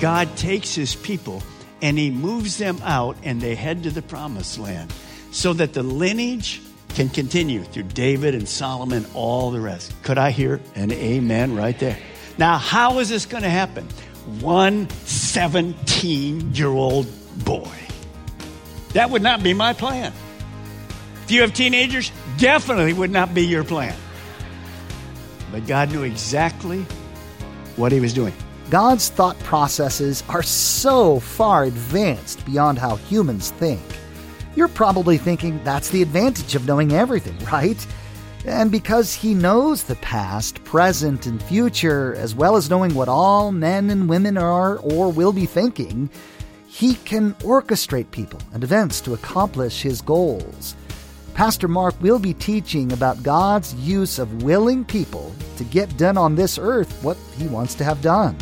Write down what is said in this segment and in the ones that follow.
God takes his people and he moves them out and they head to the promised land so that the lineage can continue through David and Solomon, all the rest. Could I hear an amen right there? Now, how is this going to happen? One 17 year old boy. That would not be my plan. If you have teenagers, definitely would not be your plan. But God knew exactly what he was doing. God's thought processes are so far advanced beyond how humans think. You're probably thinking that's the advantage of knowing everything, right? And because He knows the past, present, and future, as well as knowing what all men and women are or will be thinking, He can orchestrate people and events to accomplish His goals. Pastor Mark will be teaching about God's use of willing people to get done on this earth what He wants to have done.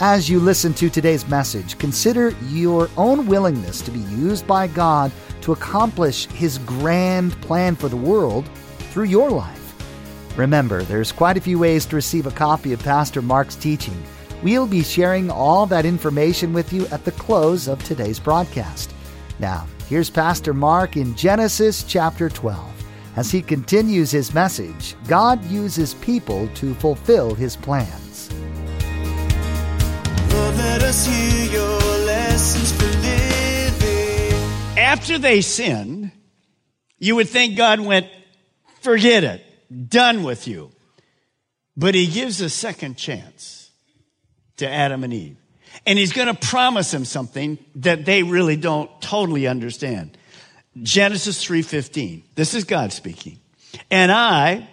As you listen to today's message, consider your own willingness to be used by God to accomplish His grand plan for the world through your life. Remember, there's quite a few ways to receive a copy of Pastor Mark's teaching. We'll be sharing all that information with you at the close of today's broadcast. Now, here's Pastor Mark in Genesis chapter 12. As he continues his message, God uses people to fulfill his plans. After they sinned, you would think God went, forget it, done with you. But he gives a second chance to Adam and Eve. And he's going to promise them something that they really don't totally understand. Genesis 3:15. This is God speaking. And I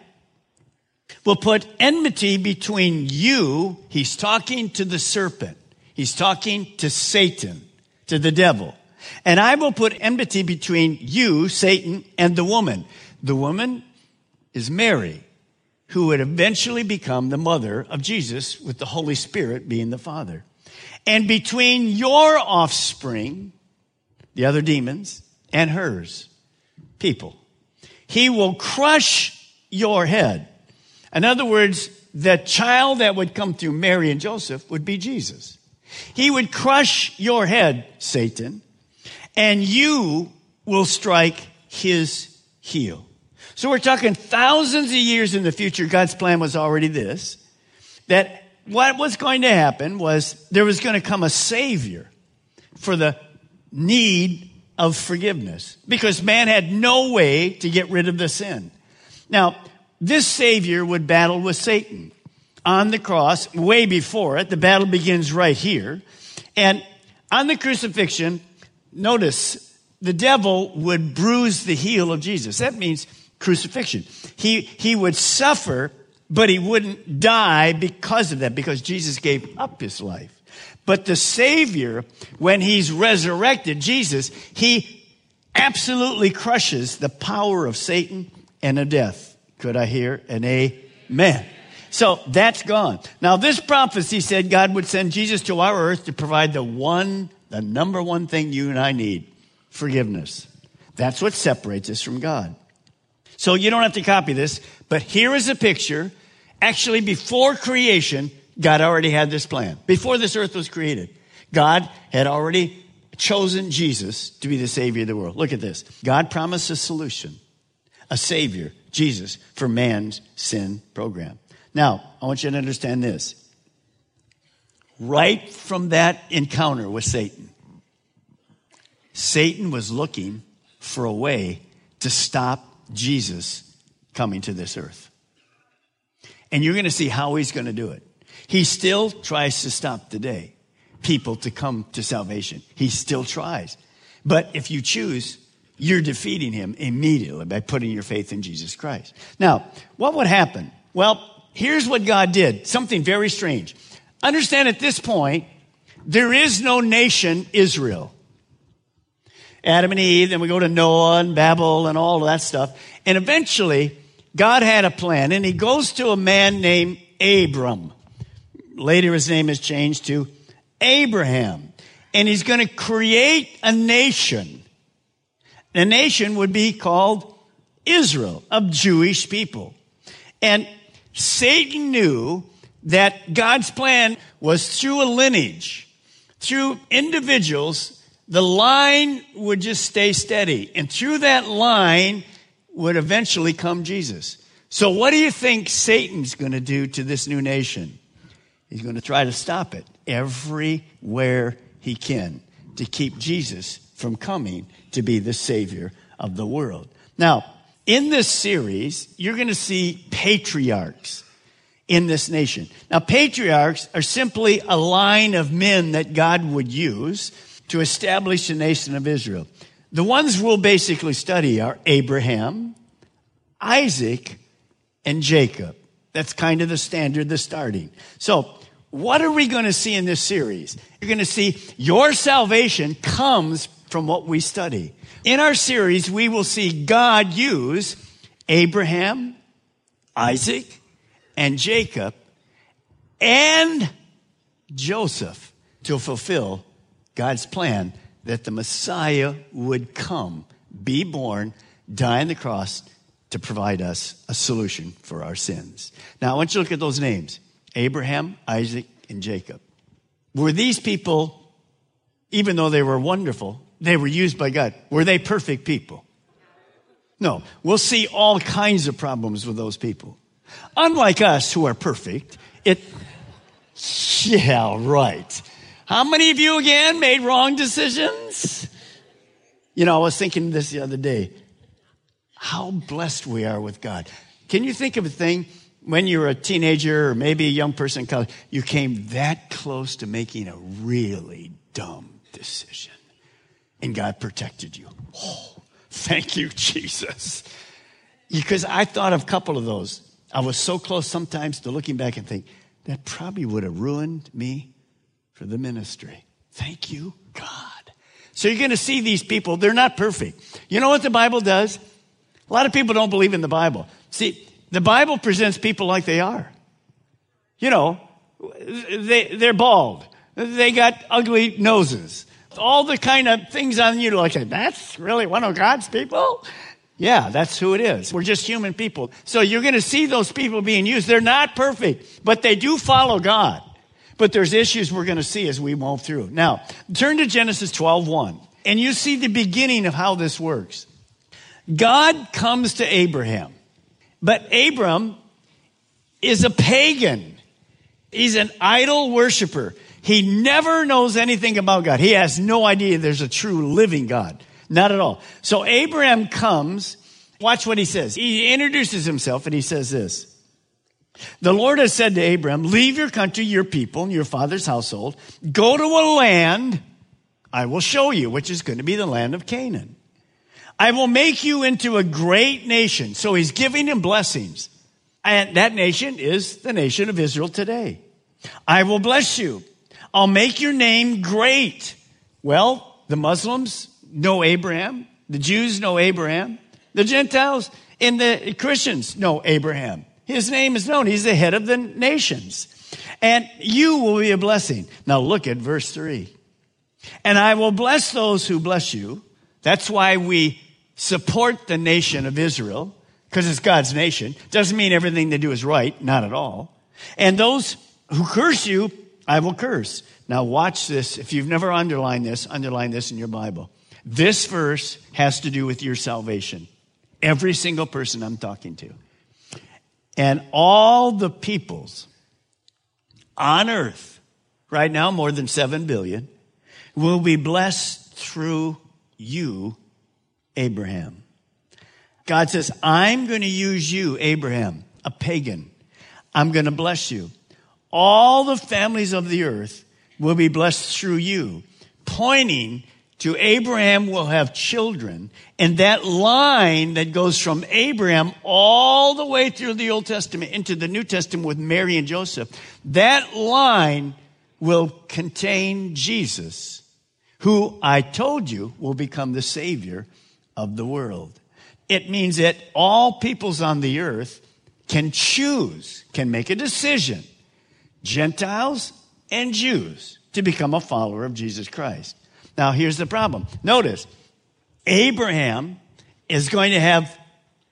will put enmity between you. He's talking to the serpent. He's talking to Satan, to the devil. And I will put enmity between you, Satan, and the woman. The woman is Mary, who would eventually become the mother of Jesus, with the Holy Spirit being the father. And between your offspring, the other demons, and hers, people, he will crush your head. In other words, the child that would come through Mary and Joseph would be Jesus. He would crush your head, Satan, and you will strike his heel. So we're talking thousands of years in the future. God's plan was already this, that what was going to happen was there was going to come a savior for the need of forgiveness because man had no way to get rid of the sin. Now, this savior would battle with Satan on the cross way before it. The battle begins right here. And on the crucifixion, notice the devil would bruise the heel of Jesus. That means crucifixion. He, he would suffer, but he wouldn't die because of that, because Jesus gave up his life. But the Savior, when he's resurrected, Jesus, he absolutely crushes the power of Satan and of death. Could I hear an amen? So that's gone. Now, this prophecy said God would send Jesus to our earth to provide the one, the number one thing you and I need forgiveness. That's what separates us from God. So you don't have to copy this, but here is a picture. Actually, before creation, God already had this plan. Before this earth was created, God had already chosen Jesus to be the Savior of the world. Look at this. God promised a solution, a Savior, Jesus, for man's sin program. Now, I want you to understand this. Right from that encounter with Satan, Satan was looking for a way to stop Jesus coming to this earth. And you're going to see how he's going to do it. He still tries to stop today people to come to salvation. He still tries. But if you choose, you're defeating him immediately by putting your faith in Jesus Christ. Now, what would happen? Well, here's what God did something very strange. Understand at this point, there is no nation Israel. Adam and Eve, then we go to Noah and Babel and all that stuff. And eventually, God had a plan, and he goes to a man named Abram. Later, his name is changed to Abraham. And he's going to create a nation. The nation would be called Israel, of Jewish people. And Satan knew that God's plan was through a lineage, through individuals, the line would just stay steady. And through that line would eventually come Jesus. So, what do you think Satan's going to do to this new nation? He's going to try to stop it everywhere he can to keep Jesus from coming to be the Savior of the world. Now, in this series, you're going to see patriarchs in this nation. Now, patriarchs are simply a line of men that God would use to establish the nation of Israel. The ones we'll basically study are Abraham, Isaac, and Jacob. That's kind of the standard, the starting. So, what are we going to see in this series? You're going to see your salvation comes from what we study. In our series, we will see God use Abraham, Isaac, and Jacob and Joseph to fulfill God's plan that the Messiah would come, be born, die on the cross to provide us a solution for our sins. Now, I want you to look at those names Abraham, Isaac, and Jacob. Were these people, even though they were wonderful, they were used by God, were they perfect people? No. We'll see all kinds of problems with those people. Unlike us who are perfect, it, yeah, right. How many of you again made wrong decisions? You know, I was thinking this the other day. How blessed we are with God. Can you think of a thing when you were a teenager or maybe a young person in college, you came that close to making a really dumb decision and God protected you? Oh, thank you, Jesus. Because I thought of a couple of those. I was so close sometimes to looking back and think, that probably would have ruined me for the ministry. Thank you, God. So you're going to see these people. They're not perfect. You know what the Bible does? A lot of people don't believe in the Bible. See, the Bible presents people like they are. You know, they, they're bald. They got ugly noses. All the kind of things on you like, that's really one of God's people? Yeah, that's who it is. We're just human people. So you're going to see those people being used. They're not perfect, but they do follow God. But there's issues we're going to see as we move through. Now, turn to Genesis 12, 1, and you see the beginning of how this works. God comes to Abraham, but Abram is a pagan. He's an idol worshiper. He never knows anything about God. He has no idea there's a true living God. Not at all. So Abraham comes. Watch what he says. He introduces himself and he says this. The Lord has said to Abraham, leave your country, your people, and your father's household. Go to a land I will show you, which is going to be the land of Canaan. I will make you into a great nation. So he's giving him blessings. And that nation is the nation of Israel today. I will bless you. I'll make your name great. Well, the Muslims know Abraham. The Jews know Abraham. The Gentiles and the Christians know Abraham. His name is known. He's the head of the nations. And you will be a blessing. Now look at verse three. And I will bless those who bless you. That's why we support the nation of Israel, because it's God's nation. Doesn't mean everything they do is right. Not at all. And those who curse you, I will curse. Now watch this. If you've never underlined this, underline this in your Bible. This verse has to do with your salvation. Every single person I'm talking to. And all the peoples on earth, right now more than 7 billion, will be blessed through you, Abraham. God says, I'm going to use you, Abraham, a pagan. I'm going to bless you. All the families of the earth will be blessed through you, pointing to Abraham will have children. And that line that goes from Abraham all the way through the Old Testament into the New Testament with Mary and Joseph, that line will contain Jesus, who I told you will become the Savior of the world. It means that all peoples on the earth can choose, can make a decision, Gentiles and Jews, to become a follower of Jesus Christ. Now, here's the problem. Notice, Abraham is going to have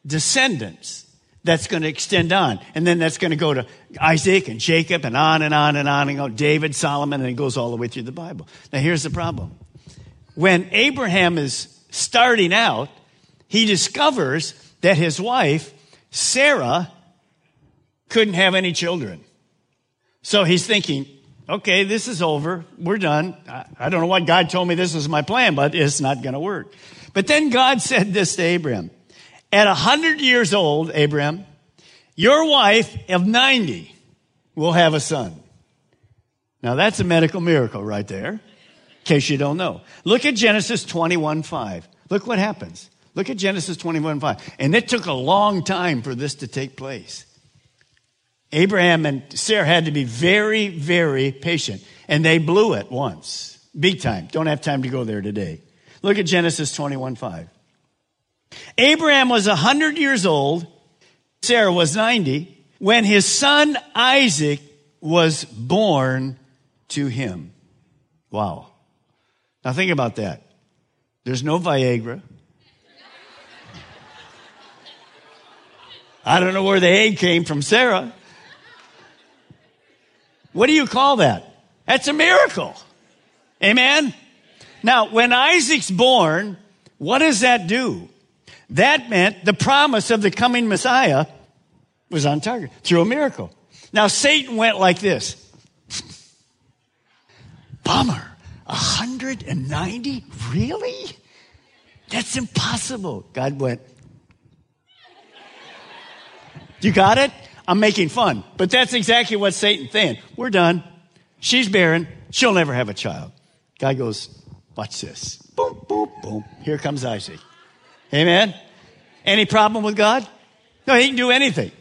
descendants that's going to extend on. And then that's going to go to Isaac and Jacob and on and on and on and go David, Solomon, and it goes all the way through the Bible. Now, here's the problem. When Abraham is starting out, he discovers that his wife, Sarah, couldn't have any children. So he's thinking, okay, this is over. We're done. I, don't know what God told me this was my plan, but it's not going to work. But then God said this to Abraham. At a hundred years old, Abraham, your wife of 90 will have a son. Now that's a medical miracle right there, in case you don't know. Look at Genesis 21, 5. Look what happens. Look at Genesis 21, 5. And it took a long time for this to take place. Abraham and Sarah had to be very, very patient. And they blew it once. Big time. Don't have time to go there today. Look at Genesis 21 5. Abraham was 100 years old. Sarah was 90 when his son Isaac was born to him. Wow. Now think about that. There's no Viagra. I don't know where the egg came from Sarah. What do you call that? That's a miracle. Amen? Now, when Isaac's born, what does that do? That meant the promise of the coming Messiah was on target through a miracle. Now, Satan went like this. Bummer. 190? Really? That's impossible. God went. You got it? I'm making fun. But that's exactly what Satan's saying. We're done. She's barren. She'll never have a child. God goes, watch this. Boom, boom, boom. Here comes Isaac. Amen. Any problem with God? No, he can do anything.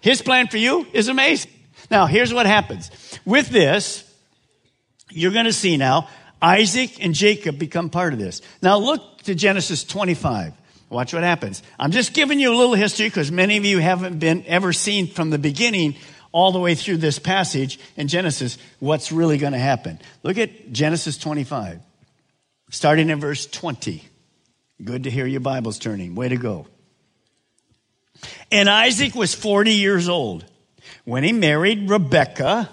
His plan for you is amazing. Now, here's what happens. With this, you're going to see now Isaac and Jacob become part of this. Now look to Genesis 25. Watch what happens. I'm just giving you a little history because many of you haven't been ever seen from the beginning all the way through this passage in Genesis what's really going to happen. Look at Genesis 25, starting in verse 20. Good to hear your Bibles turning. Way to go. And Isaac was 40 years old when he married Rebekah,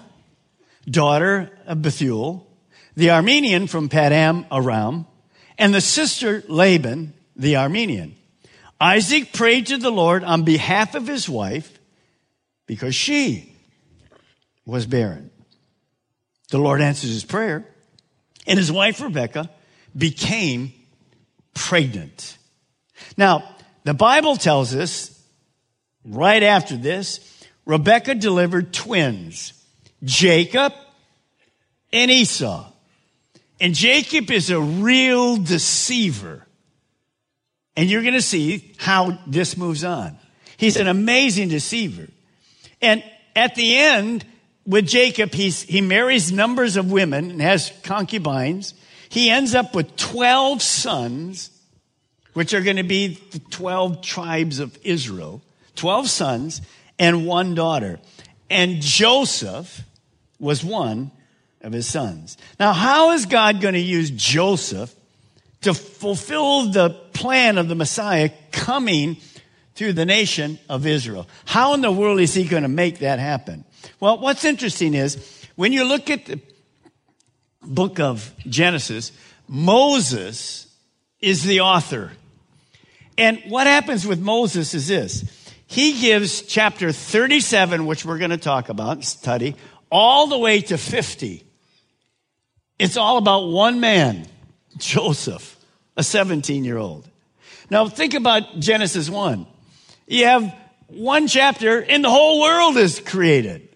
daughter of Bethuel, the Aramean from Paddan Aram, and the sister Laban the Aramean. Isaac prayed to the Lord on behalf of his wife because she was barren. The Lord answered his prayer, and his wife Rebecca became pregnant. Now, the Bible tells us right after this, Rebecca delivered twins, Jacob and Esau. And Jacob is a real deceiver. And you're going to see how this moves on. He's an amazing deceiver. And at the end, with Jacob, he's, he marries numbers of women and has concubines. He ends up with 12 sons, which are going to be the 12 tribes of Israel. 12 sons and one daughter. And Joseph was one of his sons. Now, how is God going to use Joseph to fulfill the plan of the Messiah coming through the nation of Israel. How in the world is he going to make that happen? Well, what's interesting is when you look at the book of Genesis, Moses is the author. And what happens with Moses is this. He gives chapter 37, which we're going to talk about, study, all the way to 50. It's all about one man. Joseph, a 17 year old. Now think about Genesis 1. You have one chapter and the whole world is created.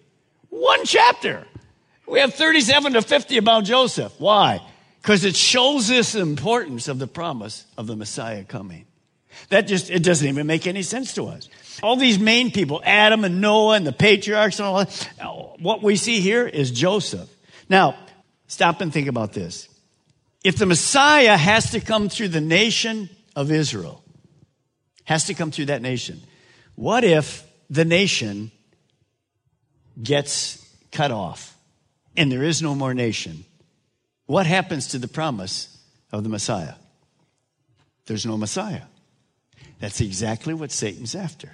One chapter. We have 37 to 50 about Joseph. Why? Because it shows us the importance of the promise of the Messiah coming. That just, it doesn't even make any sense to us. All these main people, Adam and Noah and the patriarchs and all that, what we see here is Joseph. Now, stop and think about this. If the Messiah has to come through the nation of Israel, has to come through that nation, what if the nation gets cut off and there is no more nation? What happens to the promise of the Messiah? There's no Messiah. That's exactly what Satan's after.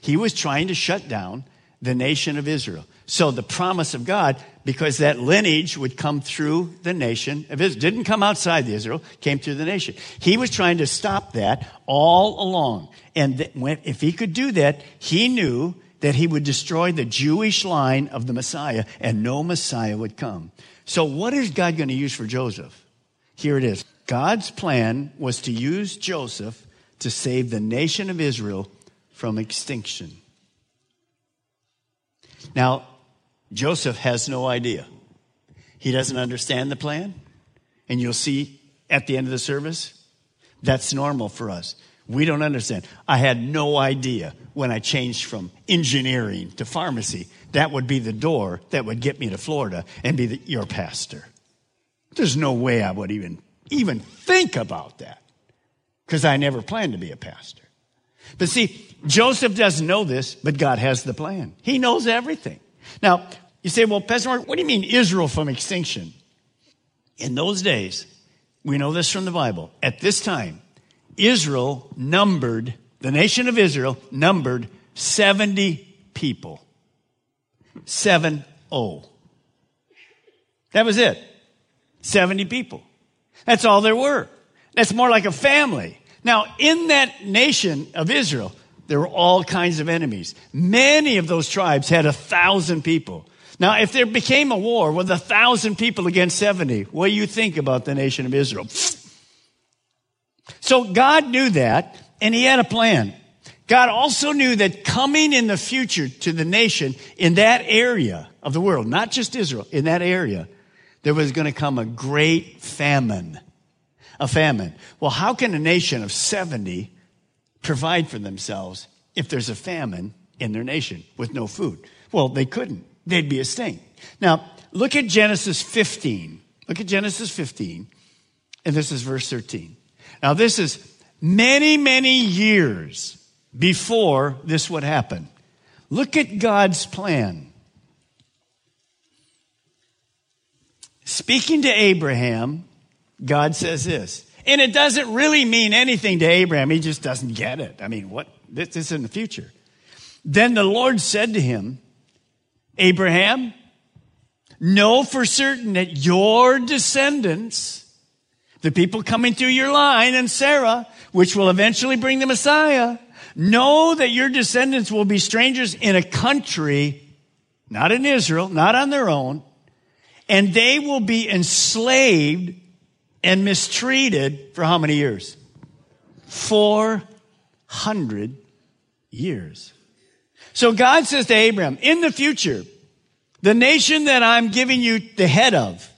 He was trying to shut down the nation of Israel. So the promise of God, because that lineage would come through the nation of Israel, didn't come outside the Israel, came through the nation. He was trying to stop that all along. And if he could do that, he knew that he would destroy the Jewish line of the Messiah and no Messiah would come. So what is God going to use for Joseph? Here it is. God's plan was to use Joseph to save the nation of Israel from extinction. Now, Joseph has no idea. He doesn't understand the plan. And you'll see at the end of the service, that's normal for us. We don't understand. I had no idea when I changed from engineering to pharmacy that would be the door that would get me to Florida and be the, your pastor. There's no way I would even even think about that because I never planned to be a pastor. But see, Joseph doesn't know this, but God has the plan. He knows everything. Now, you say, well, Pastor Mark, what do you mean Israel from extinction? In those days, we know this from the Bible. At this time, Israel numbered, the nation of Israel numbered 70 people. 7 0. That was it. 70 people. That's all there were. That's more like a family. Now, in that nation of Israel, there were all kinds of enemies. Many of those tribes had a thousand people. Now, if there became a war with a thousand people against 70, what do you think about the nation of Israel? So God knew that, and He had a plan. God also knew that coming in the future to the nation in that area of the world, not just Israel, in that area, there was going to come a great famine. A famine. Well, how can a nation of 70 provide for themselves if there's a famine in their nation with no food? Well, they couldn't. They'd be a extinct. Now, look at Genesis 15. Look at Genesis 15, and this is verse 13. Now, this is many, many years before this would happen. Look at God's plan. Speaking to Abraham, God says this. And it doesn't really mean anything to Abraham. He just doesn't get it. I mean, what? This is in the future. Then the Lord said to him, Abraham, know for certain that your descendants, the people coming through your line and Sarah, which will eventually bring the Messiah, know that your descendants will be strangers in a country, not in Israel, not on their own, and they will be enslaved and mistreated for how many years? 400 years. So God says to Abraham, in the future, the nation that I'm giving you the head of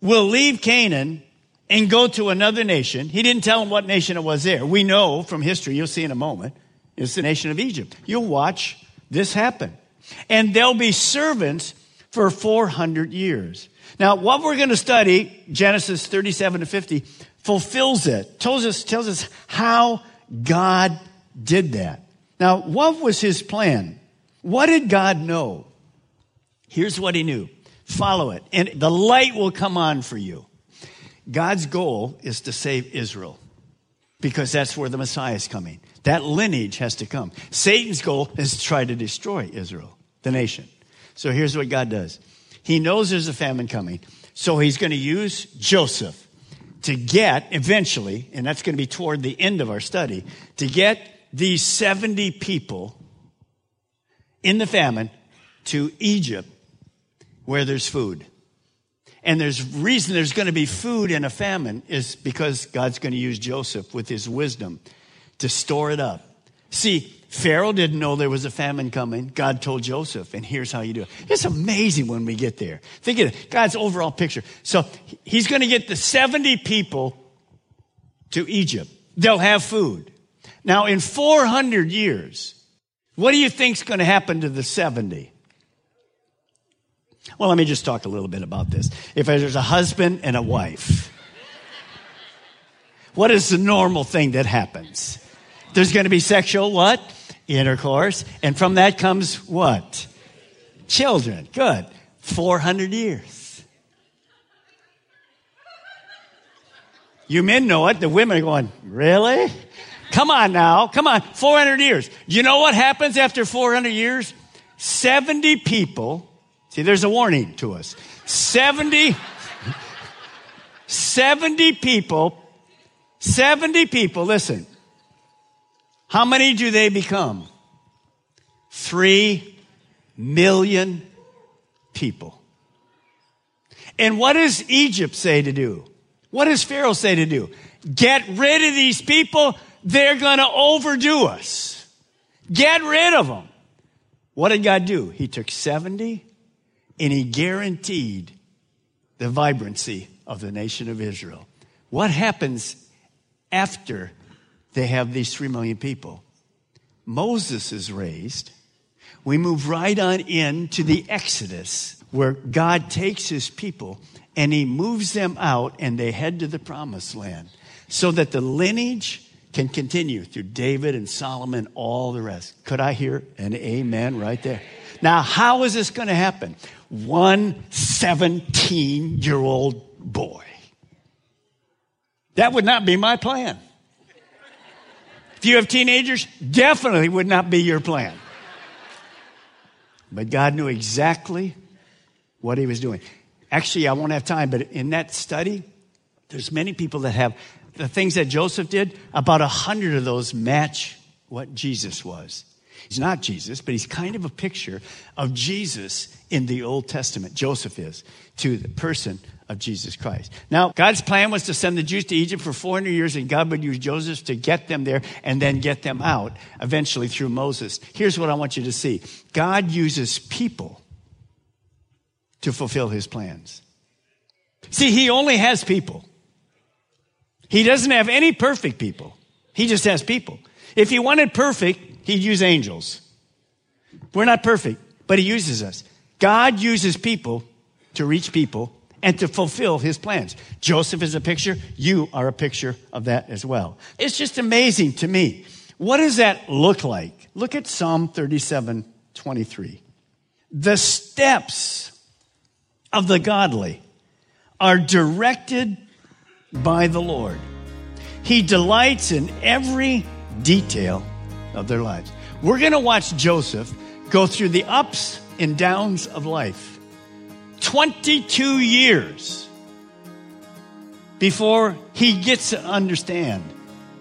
will leave Canaan and go to another nation. He didn't tell him what nation it was there. We know from history, you'll see in a moment, it's the nation of Egypt. You'll watch this happen. And they'll be servants for 400 years. Now, what we're going to study, Genesis 37 to 50, fulfills it, tells us, tells us how God did that. Now, what was his plan? What did God know? Here's what he knew. Follow it, and the light will come on for you. God's goal is to save Israel because that's where the Messiah is coming. That lineage has to come. Satan's goal is to try to destroy Israel, the nation. So here's what God does He knows there's a famine coming. So he's going to use Joseph to get eventually, and that's going to be toward the end of our study, to get these 70 people in the famine to Egypt where there's food. And there's reason there's going to be food in a famine is because God's going to use Joseph with his wisdom to store it up. See, Pharaoh didn't know there was a famine coming. God told Joseph, and here's how you do it. It's amazing when we get there. Think of it, God's overall picture. So he's going to get the 70 people to Egypt. They'll have food. Now, in 400 years, what do you think's going to happen to the 70? Well, let me just talk a little bit about this. If there's a husband and a wife, what is the normal thing that happens? There's going to be sexual what? Intercourse. And from that comes what? Children. Good. 400 years. You men know it. The women are going, really? Come on now. Come on. 400 years. You know what happens after 400 years? 70 people. See, there's a warning to us. 70, 70 people, 70 people, listen. How many do they become? Three million people. And what does Egypt say to do? What does Pharaoh say to do? Get rid of these people. They're going to overdo us. Get rid of them. What did God do? He took 70 and he guaranteed the vibrancy of the nation of Israel. What happens after they have these three million people? Moses is raised. We move right on into the Exodus, where God takes his people and he moves them out and they head to the promised land so that the lineage can continue through David and Solomon, all the rest. Could I hear an amen right there? Now, how is this going to happen? One 17 year old boy. That would not be my plan. If you have teenagers, definitely would not be your plan. But God knew exactly what he was doing. Actually, I won't have time, but in that study, there's many people that have the things that Joseph did, about a hundred of those match what Jesus was. He's not Jesus, but he's kind of a picture of Jesus in the Old Testament. Joseph is to the person of Jesus Christ. Now, God's plan was to send the Jews to Egypt for 400 years, and God would use Joseph to get them there and then get them out eventually through Moses. Here's what I want you to see God uses people to fulfill his plans. See, he only has people. He doesn't have any perfect people. He just has people. If he wanted perfect, he'd use angels. We're not perfect, but he uses us. God uses people to reach people and to fulfill his plans. Joseph is a picture. You are a picture of that as well. It's just amazing to me. What does that look like? Look at Psalm 37 23. The steps of the godly are directed by the Lord. He delights in every detail of their lives. We're going to watch Joseph go through the ups and downs of life 22 years before he gets to understand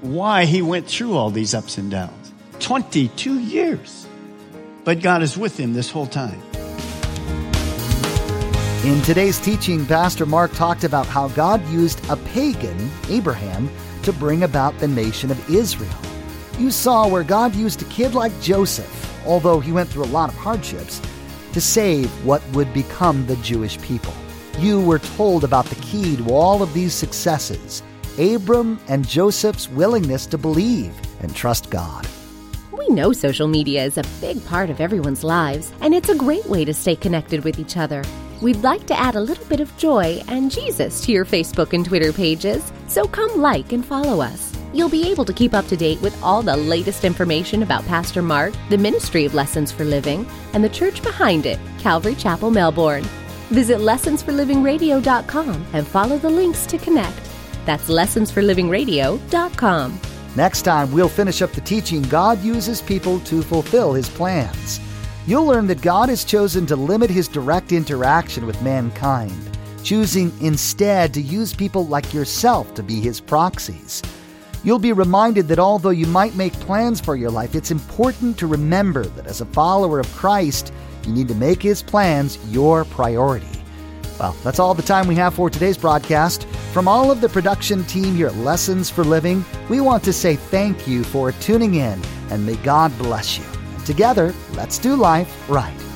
why he went through all these ups and downs. 22 years. But God is with him this whole time. In today's teaching, Pastor Mark talked about how God used a pagan, Abraham, to bring about the nation of Israel. You saw where God used a kid like Joseph, although he went through a lot of hardships, to save what would become the Jewish people. You were told about the key to all of these successes Abram and Joseph's willingness to believe and trust God. We know social media is a big part of everyone's lives, and it's a great way to stay connected with each other. We'd like to add a little bit of joy and Jesus to your Facebook and Twitter pages, so come like and follow us. You'll be able to keep up to date with all the latest information about Pastor Mark, the Ministry of Lessons for Living, and the church behind it, Calvary Chapel, Melbourne. Visit lessonsforlivingradio.com and follow the links to connect. That's lessonsforlivingradio.com. Next time, we'll finish up the teaching God uses people to fulfill his plans. You'll learn that God has chosen to limit his direct interaction with mankind, choosing instead to use people like yourself to be his proxies. You'll be reminded that although you might make plans for your life, it's important to remember that as a follower of Christ, you need to make his plans your priority. Well, that's all the time we have for today's broadcast. From all of the production team here at Lessons for Living, we want to say thank you for tuning in and may God bless you. Together, let's do life right.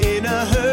In a hurting